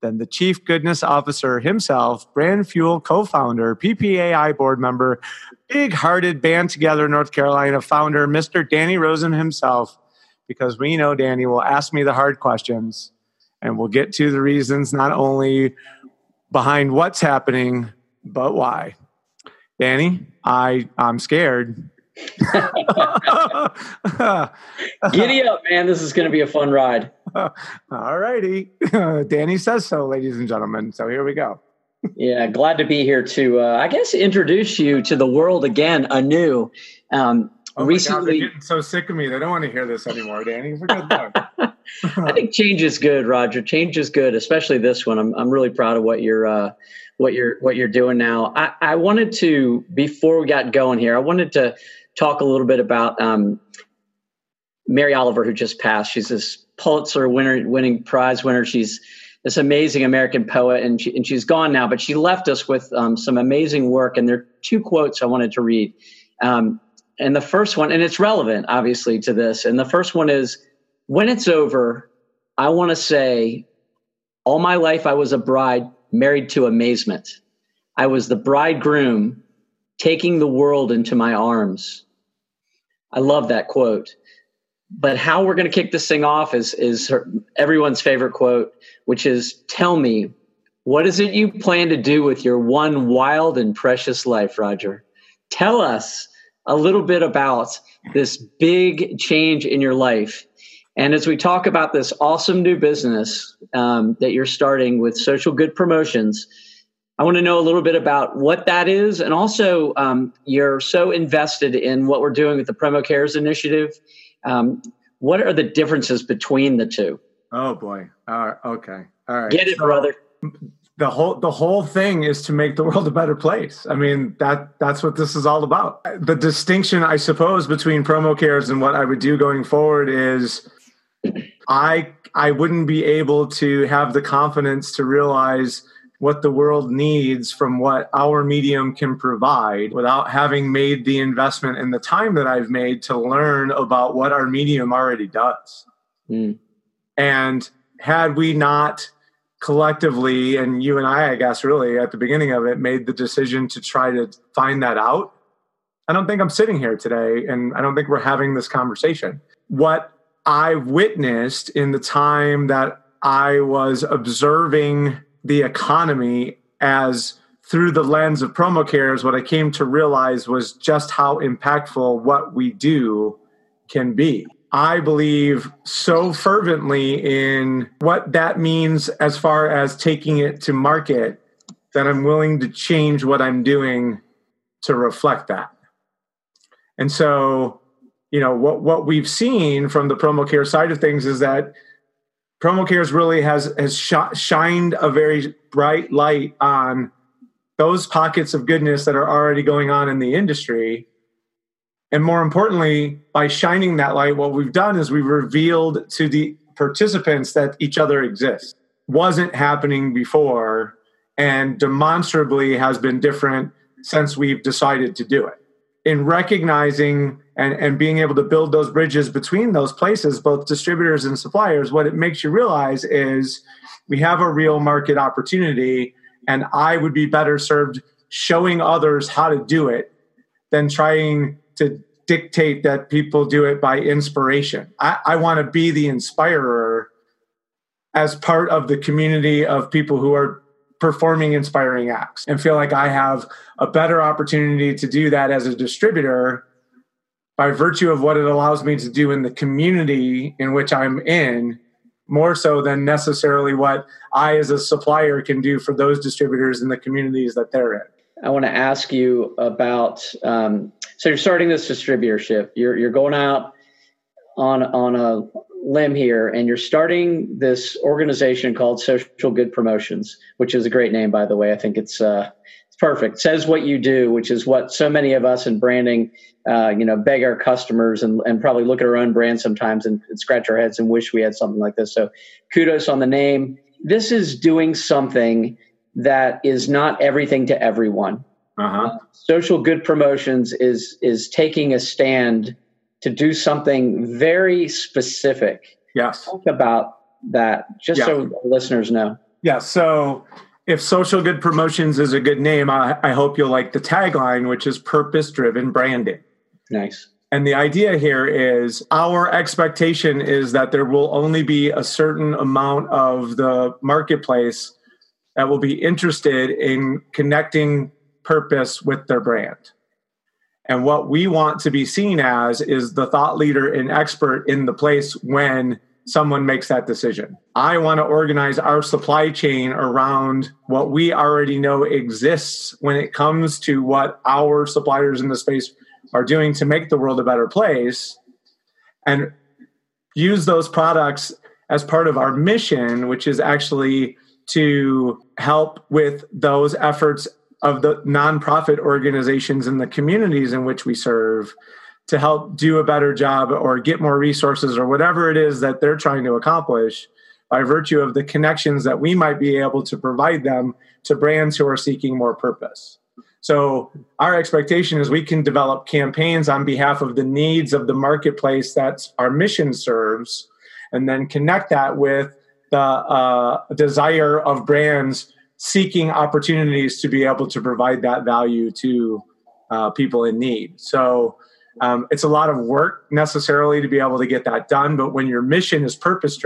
than the Chief Goodness Officer himself, Brand Fuel co founder, PPAI board member, big hearted band together North Carolina founder, Mr. Danny Rosen himself, because we know Danny will ask me the hard questions and we'll get to the reasons not only behind what's happening, but why. Danny, I I'm scared. Giddy up, man. This is going to be a fun ride. All righty. Danny says so, ladies and gentlemen. So here we go. yeah, glad to be here to, uh, I guess, introduce you to the world again anew. Um, oh recently, God, getting so sick of me. They don't want to hear this anymore, Danny. For good luck. I think change is good, Roger. Change is good, especially this one. I'm I'm really proud of what you're uh, what you're what you're doing now. I, I wanted to before we got going here. I wanted to talk a little bit about um, Mary Oliver, who just passed. She's this Pulitzer winner, winning prize winner. She's this amazing American poet, and she, and she's gone now. But she left us with um, some amazing work. And there are two quotes I wanted to read. Um, and the first one, and it's relevant, obviously, to this. And the first one is when it's over, I want to say, all my life I was a bride married to amazement. I was the bridegroom taking the world into my arms. I love that quote. But how we're going to kick this thing off is is her, everyone's favorite quote, which is "Tell me, what is it you plan to do with your one wild and precious life, Roger? Tell us a little bit about this big change in your life and as we talk about this awesome new business um, that you're starting with Social Good Promotions, I want to know a little bit about what that is. And also, um, you're so invested in what we're doing with the Promo Cares initiative. Um, what are the differences between the two? Oh, boy. All right. Okay. All right. Get it, so, brother. The whole the whole thing is to make the world a better place. I mean that that's what this is all about. The distinction, I suppose, between promo cares and what I would do going forward is I I wouldn't be able to have the confidence to realize what the world needs from what our medium can provide without having made the investment and the time that I've made to learn about what our medium already does. Mm. And had we not collectively, and you and I, I guess, really at the beginning of it, made the decision to try to find that out, I don't think I'm sitting here today and I don't think we're having this conversation. What I've witnessed in the time that I was observing the economy as through the lens of promo cares, what I came to realize was just how impactful what we do can be. I believe so fervently in what that means as far as taking it to market that I'm willing to change what I'm doing to reflect that. And so you know what what we've seen from the promo care side of things is that promo cares really has has sh- shined a very bright light on those pockets of goodness that are already going on in the industry. And more importantly by shining that light what we've done is we've revealed to the participants that each other exists wasn't happening before and demonstrably has been different since we've decided to do it in recognizing and, and being able to build those bridges between those places, both distributors and suppliers, what it makes you realize is we have a real market opportunity, and I would be better served showing others how to do it than trying to dictate that people do it by inspiration. I, I want to be the inspirer as part of the community of people who are performing inspiring acts and feel like I have a better opportunity to do that as a distributor by virtue of what it allows me to do in the community in which I'm in, more so than necessarily what I as a supplier can do for those distributors in the communities that they're in. I want to ask you about um, so you're starting this distributorship. You're you're going out on on a limb here and you're starting this organization called Social Good Promotions, which is a great name, by the way. I think it's uh, it's perfect. It says what you do, which is what so many of us in branding, uh, you know, beg our customers and, and probably look at our own brand sometimes and, and scratch our heads and wish we had something like this. So kudos on the name. This is doing something that is not everything to everyone. Uh-huh. Uh, social Good Promotions is is taking a stand to do something very specific. Yes. Talk about that just yeah. so listeners know. Yeah. So if social good promotions is a good name, I, I hope you'll like the tagline, which is purpose driven branding. Nice. And the idea here is our expectation is that there will only be a certain amount of the marketplace that will be interested in connecting purpose with their brand. And what we want to be seen as is the thought leader and expert in the place when someone makes that decision. I want to organize our supply chain around what we already know exists when it comes to what our suppliers in the space are doing to make the world a better place and use those products as part of our mission, which is actually to help with those efforts of the nonprofit organizations in the communities in which we serve to help do a better job or get more resources or whatever it is that they're trying to accomplish by virtue of the connections that we might be able to provide them to brands who are seeking more purpose. So, our expectation is we can develop campaigns on behalf of the needs of the marketplace that our mission serves, and then connect that with the uh, desire of brands seeking opportunities to be able to provide that value to uh, people in need. So um, it's a lot of work necessarily to be able to get that done. But when your mission is purpose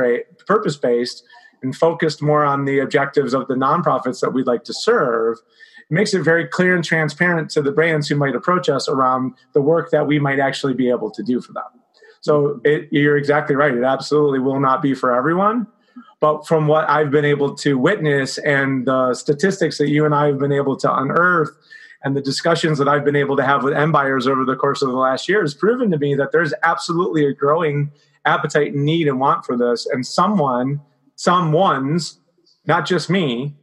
purpose based and focused more on the objectives of the nonprofits that we'd like to serve, it makes it very clear and transparent to the brands who might approach us around the work that we might actually be able to do for them. So it, you're exactly right. It absolutely will not be for everyone. But from what I've been able to witness and the statistics that you and I have been able to unearth and the discussions that I've been able to have with end buyers over the course of the last year has proven to me that there's absolutely a growing appetite and need and want for this. And someone, someone's, not just me,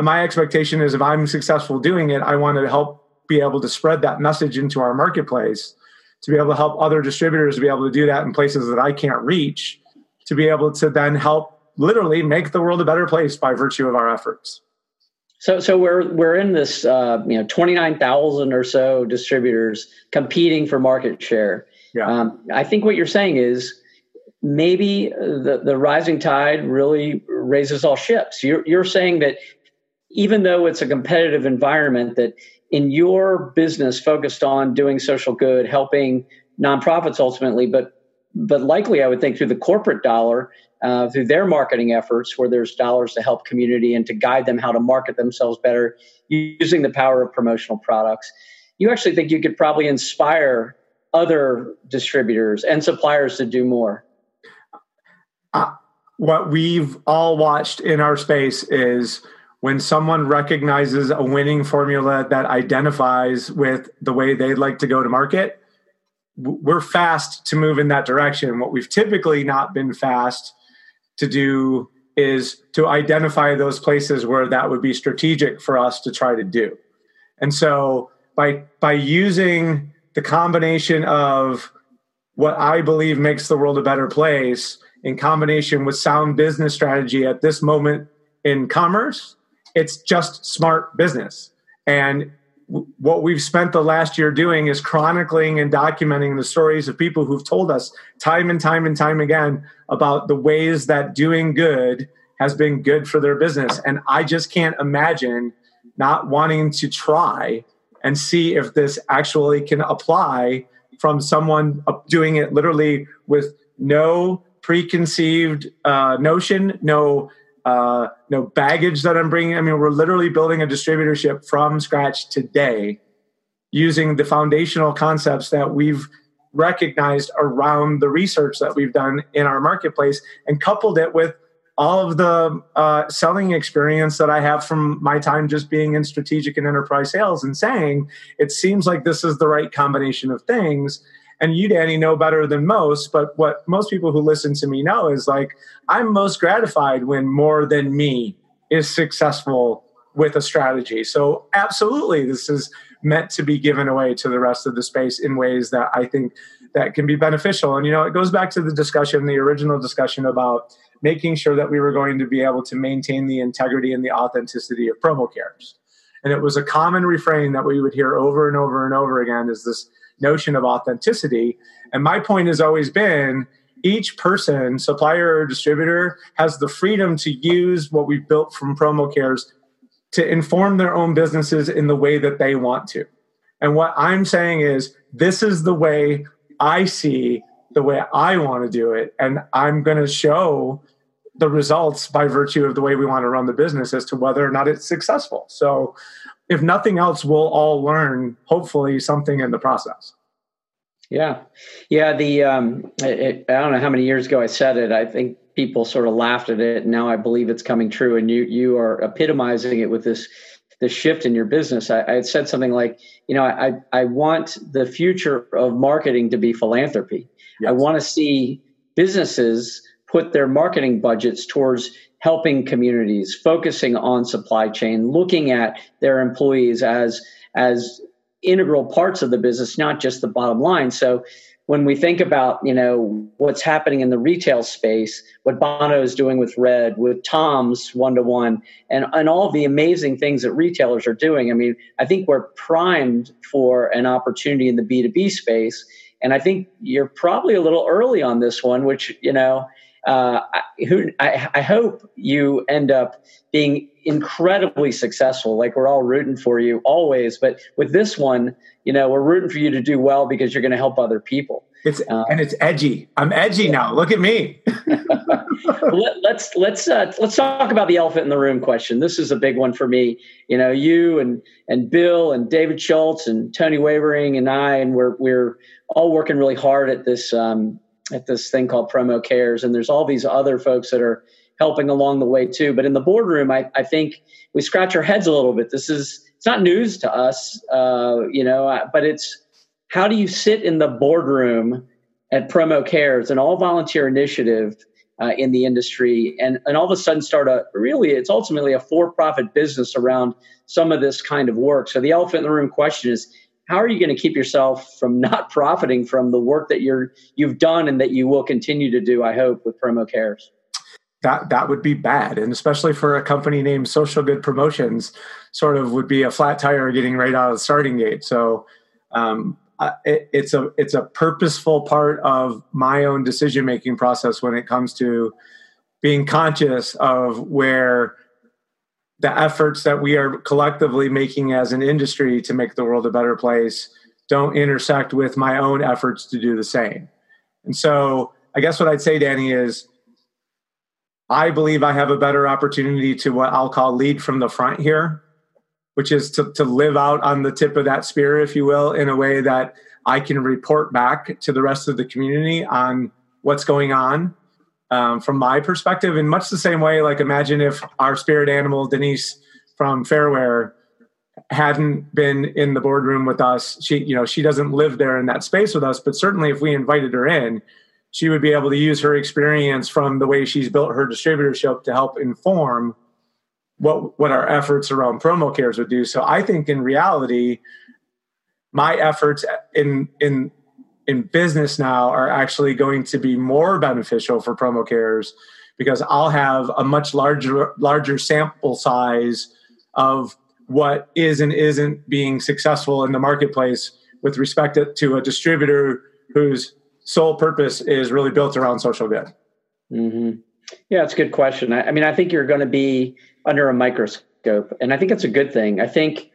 my expectation is if I'm successful doing it, I want to help be able to spread that message into our marketplace to be able to help other distributors to be able to do that in places that I can't reach, to be able to then help literally make the world a better place by virtue of our efforts. So, so we're we're in this, uh, you know, twenty nine thousand or so distributors competing for market share. Yeah. Um, I think what you're saying is maybe the the rising tide really raises all ships. You're you're saying that even though it's a competitive environment, that in your business focused on doing social good, helping nonprofits ultimately, but but likely I would think through the corporate dollar, uh, through their marketing efforts, where there's dollars to help community and to guide them how to market themselves better using the power of promotional products. You actually think you could probably inspire other distributors and suppliers to do more. Uh, what we've all watched in our space is when someone recognizes a winning formula that identifies with the way they'd like to go to market we're fast to move in that direction. What we've typically not been fast to do is to identify those places where that would be strategic for us to try to do. And so by by using the combination of what I believe makes the world a better place in combination with sound business strategy at this moment in commerce, it's just smart business. And what we've spent the last year doing is chronicling and documenting the stories of people who've told us time and time and time again about the ways that doing good has been good for their business. And I just can't imagine not wanting to try and see if this actually can apply from someone doing it literally with no preconceived uh, notion, no uh, no baggage that I'm bringing. I mean, we're literally building a distributorship from scratch today using the foundational concepts that we've recognized around the research that we've done in our marketplace and coupled it with all of the uh, selling experience that I have from my time just being in strategic and enterprise sales and saying it seems like this is the right combination of things and you danny know better than most but what most people who listen to me know is like i'm most gratified when more than me is successful with a strategy. So absolutely this is meant to be given away to the rest of the space in ways that i think that can be beneficial. And you know it goes back to the discussion the original discussion about making sure that we were going to be able to maintain the integrity and the authenticity of promo cares. And it was a common refrain that we would hear over and over and over again is this notion of authenticity. And my point has always been each person, supplier or distributor, has the freedom to use what we've built from promo cares to inform their own businesses in the way that they want to. And what I'm saying is, this is the way I see the way I want to do it. And I'm going to show the results by virtue of the way we want to run the business as to whether or not it's successful. So if nothing else, we'll all learn hopefully something in the process. Yeah, yeah. The um, it, I don't know how many years ago I said it. I think people sort of laughed at it. And now I believe it's coming true, and you you are epitomizing it with this this shift in your business. I, I had said something like, you know, I I want the future of marketing to be philanthropy. Yes. I want to see businesses put their marketing budgets towards helping communities, focusing on supply chain, looking at their employees as as integral parts of the business, not just the bottom line. So when we think about you know what's happening in the retail space, what Bono is doing with Red, with Tom's one to one, and and all the amazing things that retailers are doing, I mean, I think we're primed for an opportunity in the B two B space, and I think you're probably a little early on this one, which you know uh, who I, I, hope you end up being incredibly successful. Like we're all rooting for you always, but with this one, you know, we're rooting for you to do well because you're going to help other people. It's uh, and it's edgy. I'm edgy now. Look at me. Let, us let's uh, let's talk about the elephant in the room question. This is a big one for me. You know, you and and Bill and David Schultz and Tony Wavering and I, and we're we're all working really hard at this um, at this thing called Promo Cares, and there's all these other folks that are helping along the way too. But in the boardroom, I, I think we scratch our heads a little bit. This is it's not news to us, uh, you know, but it's how do you sit in the boardroom at Promo Cares, an all volunteer initiative uh, in the industry, and and all of a sudden start a really it's ultimately a for profit business around some of this kind of work. So the elephant in the room question is how are you going to keep yourself from not profiting from the work that you're you've done and that you will continue to do i hope with promo cares? That that would be bad and especially for a company named social good promotions sort of would be a flat tire getting right out of the starting gate. So um, it, it's a it's a purposeful part of my own decision making process when it comes to being conscious of where the efforts that we are collectively making as an industry to make the world a better place don't intersect with my own efforts to do the same. And so, I guess what I'd say, Danny, is I believe I have a better opportunity to what I'll call lead from the front here, which is to, to live out on the tip of that spear, if you will, in a way that I can report back to the rest of the community on what's going on um, from my perspective in much the same way like imagine if our spirit animal denise from fairware hadn't been in the boardroom with us, she you know she doesn't live there in that space with us. But certainly, if we invited her in, she would be able to use her experience from the way she's built her distributorship to help inform what what our efforts around promo cares would do. So I think in reality, my efforts in in in business now are actually going to be more beneficial for promo cares because I'll have a much larger larger sample size of what is and isn't being successful in the marketplace with respect to a distributor whose sole purpose is really built around social good. Mm-hmm. Yeah, it's a good question. I, I mean, I think you're going to be under a microscope, and I think it's a good thing. I think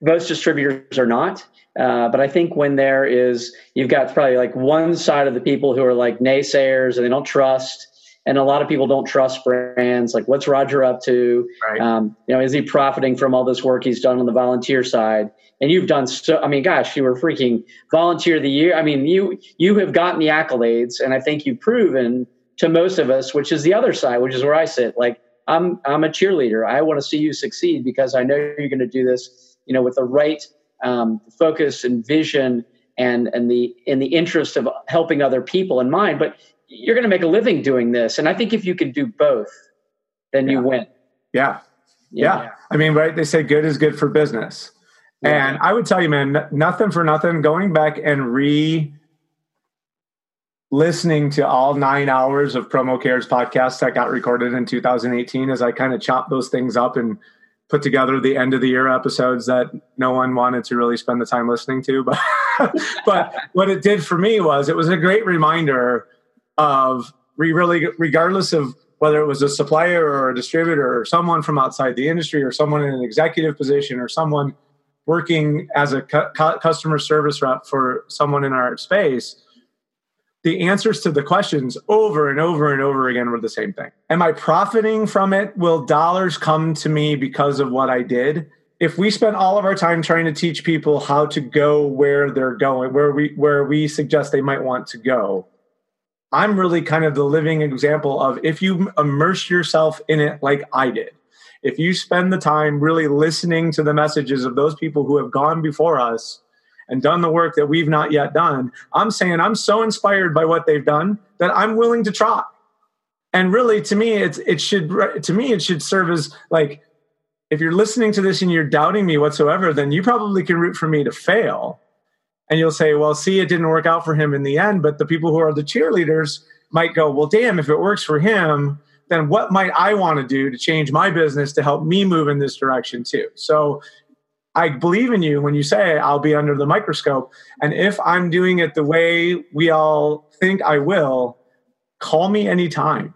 most distributors are not. Uh, but I think when there is, you've got probably like one side of the people who are like naysayers and they don't trust, and a lot of people don't trust brands. Like, what's Roger up to? Right. Um, you know, is he profiting from all this work he's done on the volunteer side? And you've done so. I mean, gosh, you were freaking volunteer of the year. I mean, you you have gotten the accolades, and I think you've proven to most of us, which is the other side, which is where I sit. Like, I'm I'm a cheerleader. I want to see you succeed because I know you're going to do this, you know, with the right um, focus and vision and and the in the interest of helping other people in mind. But you're going to make a living doing this, and I think if you can do both, then yeah. you win. Yeah. yeah. yeah, I mean, right? They say good is good for business, yeah. and I would tell you, man, nothing for nothing. Going back and re listening to all nine hours of promo cares podcasts that got recorded in 2018 as i kind of chop those things up and put together the end of the year episodes that no one wanted to really spend the time listening to but but what it did for me was it was a great reminder of we really regardless of whether it was a supplier or a distributor or someone from outside the industry or someone in an executive position or someone working as a cu- customer service rep for someone in our space the answers to the questions over and over and over again were the same thing. Am I profiting from it? Will dollars come to me because of what I did? If we spend all of our time trying to teach people how to go where they're going, where we where we suggest they might want to go, I'm really kind of the living example of if you immerse yourself in it like I did. If you spend the time really listening to the messages of those people who have gone before us, and done the work that we've not yet done, I'm saying I'm so inspired by what they've done that I'm willing to try. And really, to me, it's it should to me it should serve as like if you're listening to this and you're doubting me whatsoever, then you probably can root for me to fail. And you'll say, well, see, it didn't work out for him in the end. But the people who are the cheerleaders might go, well, damn, if it works for him, then what might I want to do to change my business to help me move in this direction too? So I believe in you when you say I'll be under the microscope. And if I'm doing it the way we all think I will, call me anytime.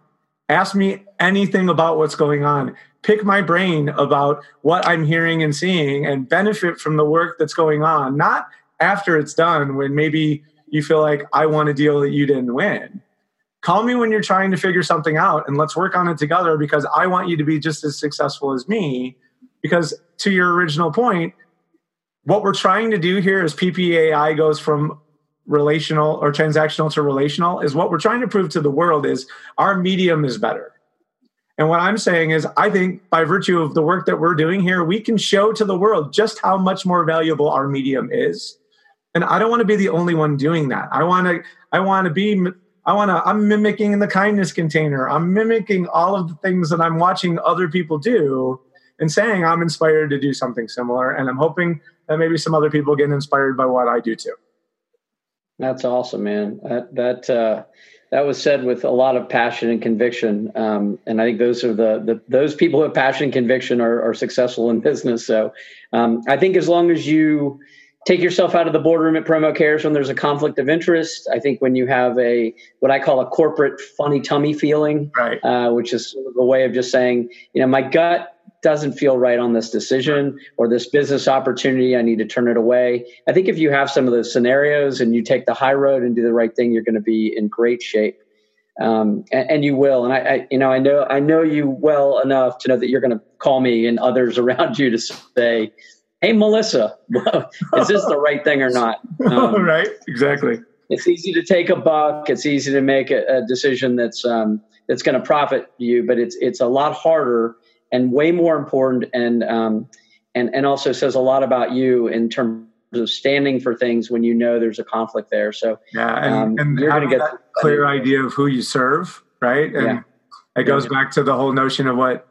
Ask me anything about what's going on. Pick my brain about what I'm hearing and seeing and benefit from the work that's going on, not after it's done when maybe you feel like I want a deal that you didn't win. Call me when you're trying to figure something out and let's work on it together because I want you to be just as successful as me because to your original point, what we're trying to do here is PPAI goes from relational or transactional to relational is what we're trying to prove to the world is our medium is better. And what I'm saying is, I think by virtue of the work that we're doing here, we can show to the world just how much more valuable our medium is. And I don't want to be the only one doing that. I want to, I want to be, I want to, I'm mimicking the kindness container. I'm mimicking all of the things that I'm watching other people do and saying I'm inspired to do something similar. And I'm hoping that maybe some other people get inspired by what I do too. That's awesome, man. That that uh, that was said with a lot of passion and conviction, um, and I think those are the, the those people who have passion and conviction are, are successful in business. So um, I think as long as you take yourself out of the boardroom at promo cares when there's a conflict of interest i think when you have a what i call a corporate funny tummy feeling right. uh, which is sort of a way of just saying you know my gut doesn't feel right on this decision or this business opportunity. I need to turn it away. I think if you have some of those scenarios and you take the high road and do the right thing, you're going to be in great shape. Um, and, and, you will. And I, I, you know, I know, I know you well enough to know that you're going to call me and others around you to say, "Hey, Melissa, is this the right thing or not?" Um, right. Exactly. It's easy to take a buck. It's easy to make a, a decision that's um, that's going to profit you, but it's it's a lot harder and way more important and um, and and also says a lot about you in terms of standing for things when you know there's a conflict there. So yeah, and, um, and you're going to get that clear idea of who you serve, right? And yeah. it goes yeah. back to the whole notion of what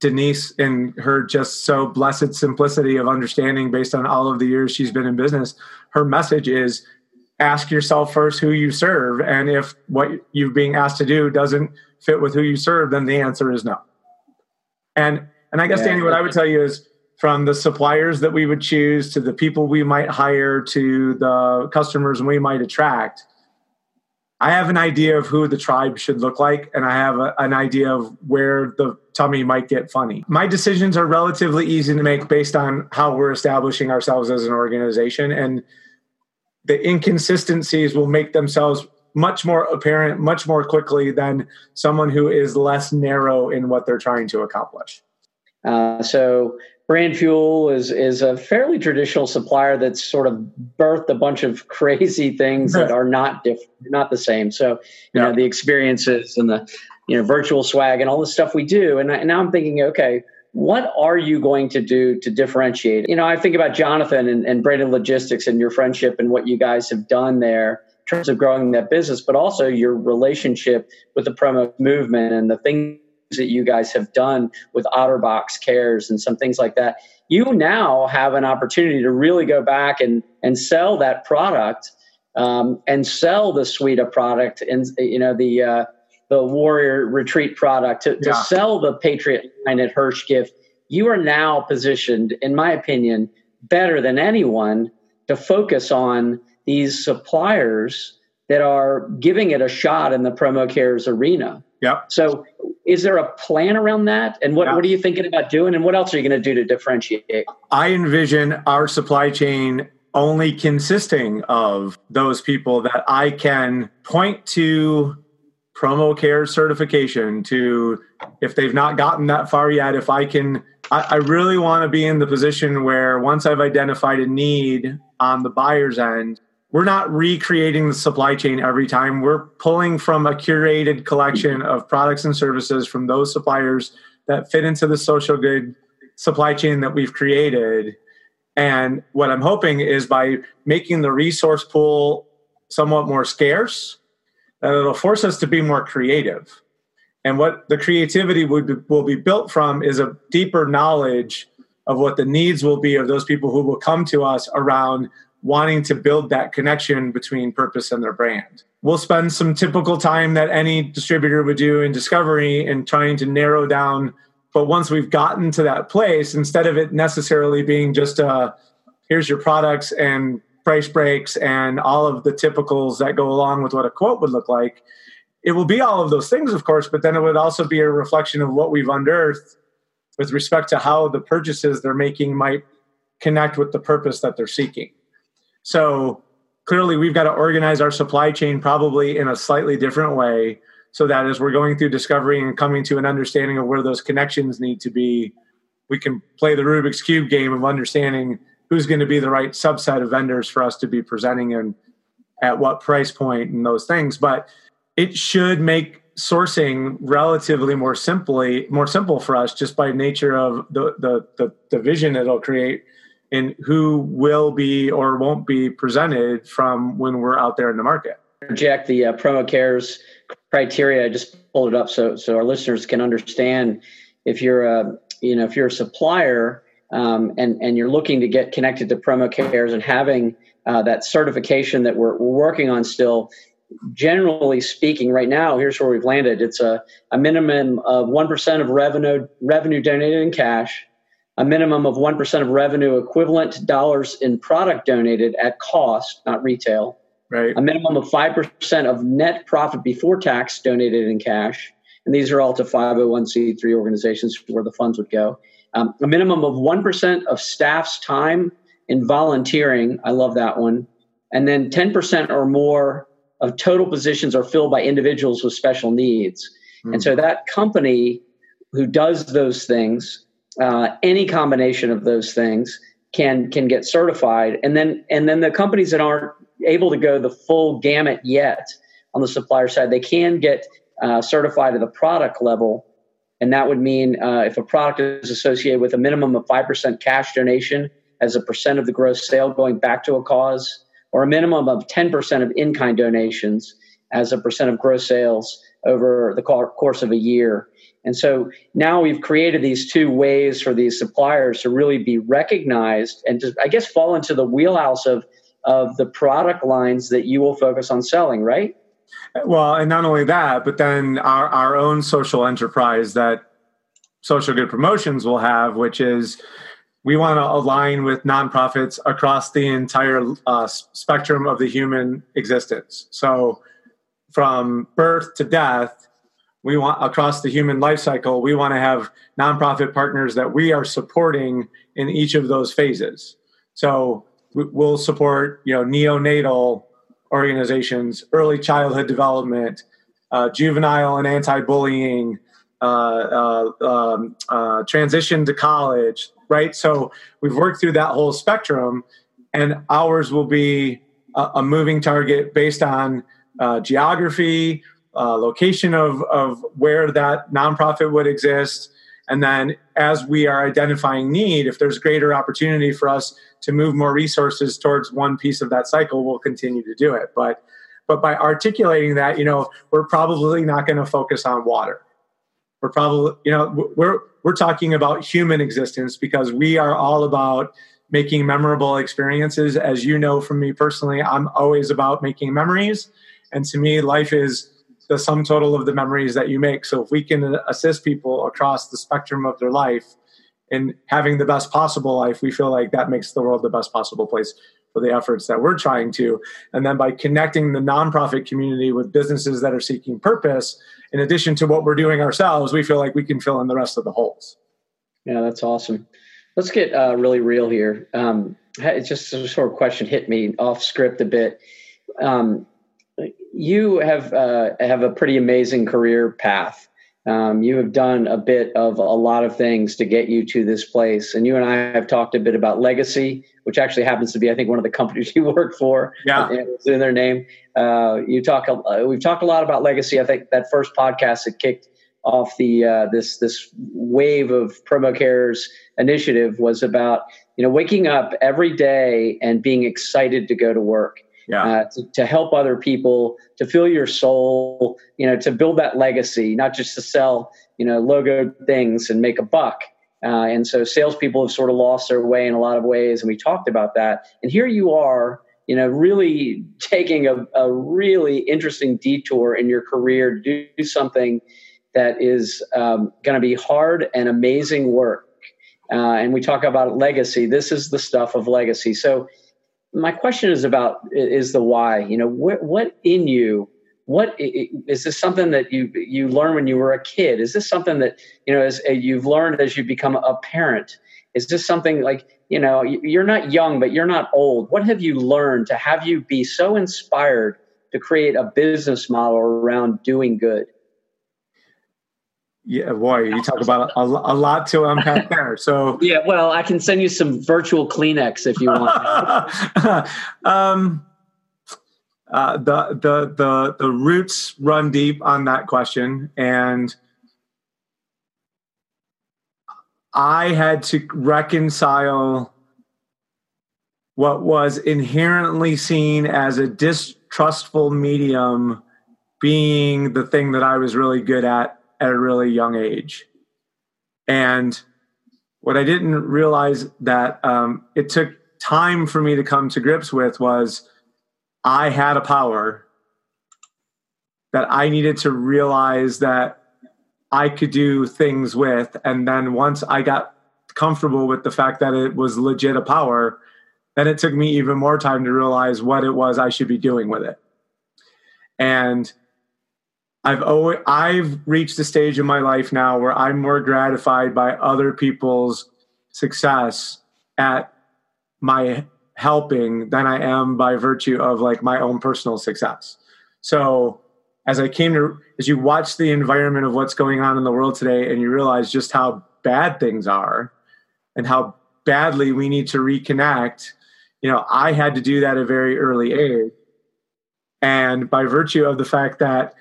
Denise in her just so blessed simplicity of understanding based on all of the years she's been in business. Her message is ask yourself first who you serve. And if what you're being asked to do doesn't fit with who you serve, then the answer is no. And and I guess yeah. Danny, what I would tell you is from the suppliers that we would choose to the people we might hire to the customers we might attract, I have an idea of who the tribe should look like, and I have a, an idea of where the tummy might get funny. My decisions are relatively easy to make based on how we're establishing ourselves as an organization, and the inconsistencies will make themselves much more apparent much more quickly than someone who is less narrow in what they're trying to accomplish. Uh, so Brand Fuel is is a fairly traditional supplier that's sort of birthed a bunch of crazy things that are not different, not the same. So you yeah. know the experiences and the you know virtual swag and all the stuff we do. And, I, and now I'm thinking, okay, what are you going to do to differentiate? You know, I think about Jonathan and, and Brandon Logistics and your friendship and what you guys have done there terms of growing that business, but also your relationship with the promo movement and the things that you guys have done with OtterBox cares and some things like that, you now have an opportunity to really go back and, and sell that product um, and sell the suite of product and you know the uh, the warrior retreat product to, yeah. to sell the patriot line at Hirsch gift you are now positioned in my opinion better than anyone to focus on these suppliers that are giving it a shot in the promo cares arena yeah. So is there a plan around that? And what, what are you thinking about doing? And what else are you going to do to differentiate? I envision our supply chain only consisting of those people that I can point to promo care certification to if they've not gotten that far yet if i can I, I, really want to be in the position where once i've identified a need on the buyer's end we're not recreating the supply chain every time. We're pulling from a curated collection of products and services from those suppliers that fit into the social good supply chain that we've created. And what I'm hoping is by making the resource pool somewhat more scarce, that it'll force us to be more creative. And what the creativity would be, will be built from is a deeper knowledge of what the needs will be of those people who will come to us around wanting to build that connection between purpose and their brand. We'll spend some typical time that any distributor would do in discovery and trying to narrow down. But once we've gotten to that place, instead of it necessarily being just a uh, here's your products and price breaks and all of the typicals that go along with what a quote would look like, it will be all of those things, of course, but then it would also be a reflection of what we've unearthed with respect to how the purchases they're making might connect with the purpose that they're seeking. So clearly, we've got to organize our supply chain probably in a slightly different way so that as we're going through discovery and coming to an understanding of where those connections need to be, we can play the Rubik's Cube game of understanding who's going to be the right subset of vendors for us to be presenting and at what price point and those things. But it should make sourcing relatively more simply more simple for us just by nature of the the the, the vision it'll create and who will be or won't be presented from when we're out there in the market. Jack, the uh, promo cares criteria. I just pulled it up so so our listeners can understand. If you're a you know if you're a supplier um, and and you're looking to get connected to promo cares and having uh, that certification that we're, we're working on still. Generally speaking, right now, here's where we've landed. It's a, a minimum of one percent of revenue revenue donated in cash, a minimum of 1% of revenue equivalent dollars in product donated at cost, not retail. Right. A minimum of 5% of net profit before tax donated in cash. And these are all to 501c3 organizations where the funds would go. Um, a minimum of 1% of staff's time in volunteering. I love that one. And then 10% or more of total positions are filled by individuals with special needs. Mm. And so that company who does those things uh, any combination of those things can can get certified and then and then the companies that aren't able to go the full gamut yet on the supplier side they can get uh, certified at the product level And that would mean uh, if a product is associated with a minimum of 5% cash donation as a percent of the gross sale going back to a cause, or a minimum of 10% of in kind donations as a percent of gross sales over the course of a year. And so now we've created these two ways for these suppliers to really be recognized and to, I guess, fall into the wheelhouse of, of the product lines that you will focus on selling, right? Well, and not only that, but then our, our own social enterprise that Social Good Promotions will have, which is we want to align with nonprofits across the entire uh, spectrum of the human existence. So, from birth to death, we want across the human life cycle, we want to have nonprofit partners that we are supporting in each of those phases. So, we'll support you know neonatal organizations, early childhood development, uh, juvenile and anti-bullying, uh, uh, um, uh, transition to college, right? So we've worked through that whole spectrum, and ours will be a, a moving target based on uh, geography, uh, location of, of where that nonprofit would exist. And then as we are identifying need, if there's greater opportunity for us to move more resources towards one piece of that cycle, we'll continue to do it. But but by articulating that, you know, we're probably not going to focus on water. We're probably, you know, we're we're talking about human existence because we are all about making memorable experiences. As you know from me personally, I'm always about making memories. And to me, life is the sum total of the memories that you make. So if we can assist people across the spectrum of their life in having the best possible life, we feel like that makes the world the best possible place for the efforts that we're trying to. And then by connecting the nonprofit community with businesses that are seeking purpose, in addition to what we're doing ourselves, we feel like we can fill in the rest of the holes. Yeah, that's awesome. Let's get uh, really real here. Um, it's just a sort of question hit me off script a bit. Um, you have uh, have a pretty amazing career path. Um, you have done a bit of a lot of things to get you to this place, and you and I have talked a bit about legacy, which actually happens to be, I think, one of the companies you work for. Yeah, it's in their name. Uh, you talk. Uh, we've talked a lot about legacy. I think that first podcast that kicked off the uh, this this wave of promo cares initiative was about you know waking up every day and being excited to go to work yeah. Uh, to, to, help other people, to fill your soul, you know, to build that legacy, not just to sell, you know, logo things and make a buck. Uh, and so salespeople have sort of lost their way in a lot of ways, and we talked about that. And here you are, you know, really taking a, a really interesting detour in your career to do something that is um, going to be hard and amazing work. Uh, and we talk about legacy. This is the stuff of legacy. So my question is about is the why you know what, what in you what is this something that you you learned when you were a kid? Is this something that you know as you've learned as you become a parent is this something like you know you're not young but you're not old. What have you learned to have you be so inspired to create a business model around doing good yeah, boy, you talk about a, a lot to unpack there. So yeah, well, I can send you some virtual Kleenex if you want. um, uh, the the the the roots run deep on that question, and I had to reconcile what was inherently seen as a distrustful medium being the thing that I was really good at at a really young age. And what I didn't realize that um, it took time for me to come to grips with was I had a power that I needed to realize that I could do things with. And then once I got comfortable with the fact that it was legit a power, then it took me even more time to realize what it was I should be doing with it. And I've always I've reached a stage in my life now where I'm more gratified by other people's success at my helping than I am by virtue of like my own personal success. So as I came to as you watch the environment of what's going on in the world today and you realize just how bad things are and how badly we need to reconnect, you know, I had to do that at a very early age. And by virtue of the fact that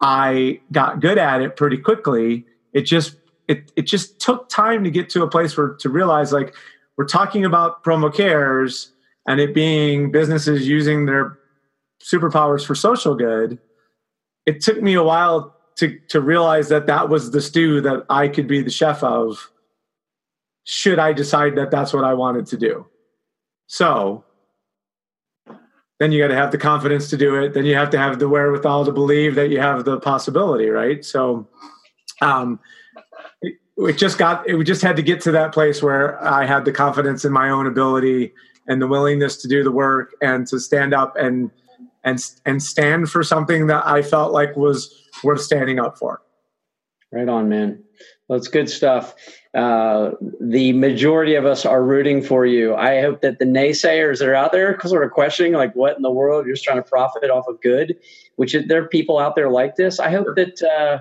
I got good at it pretty quickly. it just it it just took time to get to a place where to realize like we're talking about promo cares and it being businesses using their superpowers for social good. It took me a while to to realize that that was the stew that I could be the chef of. Should I decide that that's what I wanted to do? So then you got to have the confidence to do it. Then you have to have the wherewithal to believe that you have the possibility, right? So, um, it just got it we just had to get to that place where i had the confidence in my own ability and the willingness to do the work and to stand up and and and stand for something that i felt like was worth standing up for right on man that's good stuff. Uh, the majority of us are rooting for you. I hope that the naysayers that are out there sort of questioning, like, what in the world? You're just trying to profit off of good, which is, there are people out there like this. I hope that uh,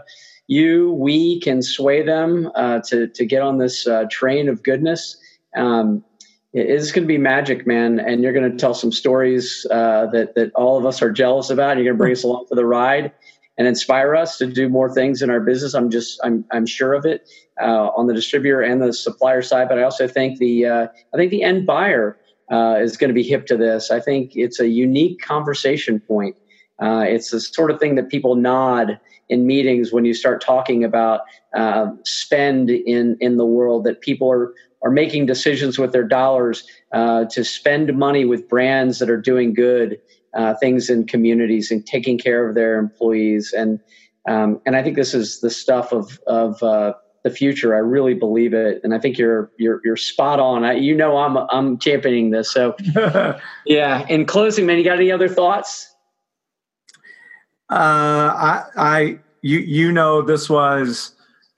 you, we can sway them uh, to to get on this uh, train of goodness. Um, it's going to be magic, man, and you're going to tell some stories uh, that that all of us are jealous about. And You're going to bring us along for the ride and inspire us to do more things in our business. I'm just I'm I'm sure of it uh, on the distributor and the supplier side, but I also think the uh, I think the end buyer uh, is going to be hip to this. I think it's a unique conversation point. it's the sort of thing that people nod in meetings when you start talking about uh, spend in in the world that people are are making decisions with their dollars uh, to spend money with brands that are doing good uh, things in communities and taking care of their employees and um, and I think this is the stuff of of uh, the future. I really believe it, and I think you're you're you're spot on. I, you know, I'm I'm championing this. So, yeah. In closing, man, you got any other thoughts? Uh, I, I, you, you know, this was,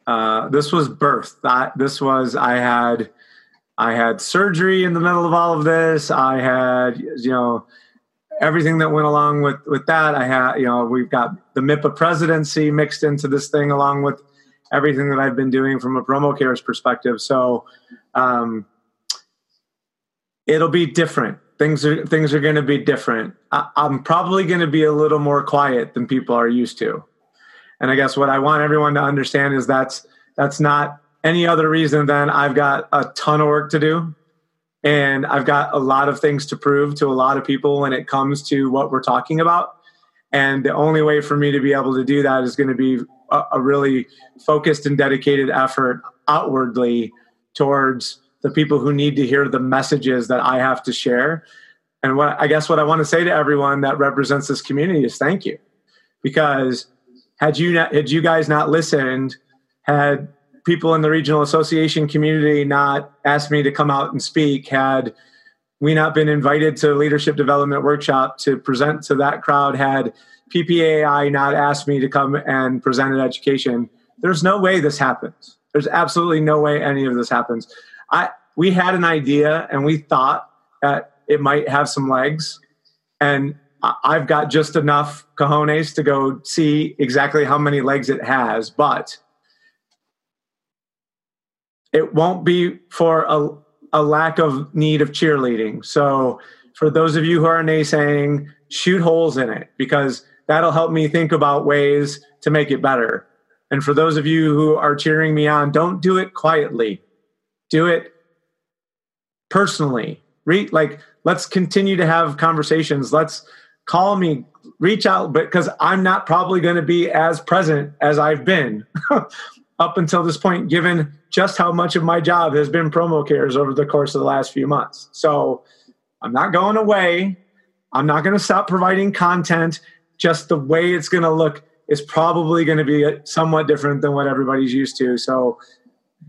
uh, this was birth. That this was, I had, I had surgery in the middle of all of this. I had, you know, everything that went along with with that. I had, you know, we've got the MIPA presidency mixed into this thing along with everything that I've been doing from a promo cares perspective. So, um, it'll be different things are things are going to be different. I, I'm probably going to be a little more quiet than people are used to, and I guess what I want everyone to understand is that's that's not any other reason than I've got a ton of work to do, and I've got a lot of things to prove to a lot of people when it comes to what we're talking about. And the only way for me to be able to do that is going to be a, a really focused and dedicated effort outwardly towards the people who need to hear the messages that I have to share. And what I guess what I want to say to everyone that represents this community is thank you, because had you not, had you guys not listened, had people in the regional association community not asked me to come out and speak, had we not been invited to a leadership development workshop to present to that crowd, had PPAI not asked me to come and present an education, there's no way this happens. There's absolutely no way any of this happens. I we had an idea and we thought that it might have some legs, and I've got just enough cojones to go see exactly how many legs it has, but it won't be for a, a lack of need of cheerleading. So, for those of you who are naysaying, shoot holes in it because that'll help me think about ways to make it better. And for those of you who are cheering me on, don't do it quietly. Do it personally. Re- like, let's continue to have conversations. Let's call me, reach out, because I'm not probably going to be as present as I've been up until this point, given just how much of my job has been promo cares over the course of the last few months. So I'm not going away. I'm not going to stop providing content. Just the way it's going to look is probably going to be somewhat different than what everybody's used to. So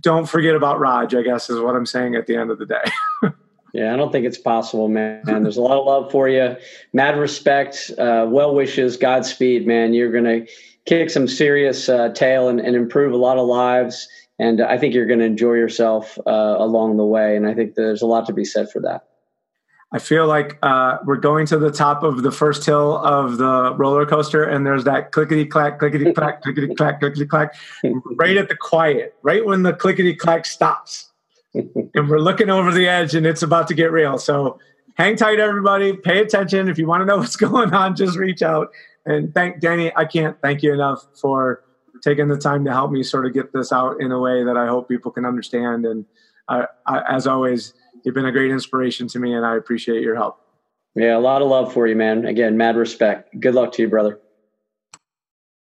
don't forget about Raj, I guess is what I'm saying at the end of the day. yeah, I don't think it's possible, man. There's a lot of love for you. Mad respect, uh, well wishes, Godspeed, man. You're going to kick some serious uh, tail and, and, improve a lot of lives. And I think you're going to enjoy yourself uh, along the way. And I think there's a lot to be said for that. I feel like uh, we're going to the top of the first hill of the roller coaster, and there's that clickety clack, clickety clack, clickety clack, clickety clack, right at the quiet, right when the clickety clack stops. and we're looking over the edge, and it's about to get real. So hang tight, everybody. Pay attention. If you want to know what's going on, just reach out. And thank Danny. I can't thank you enough for taking the time to help me sort of get this out in a way that I hope people can understand. And I, I, as always, you've been a great inspiration to me, and I appreciate your help. Yeah, a lot of love for you, man. Again, mad respect. Good luck to you, brother.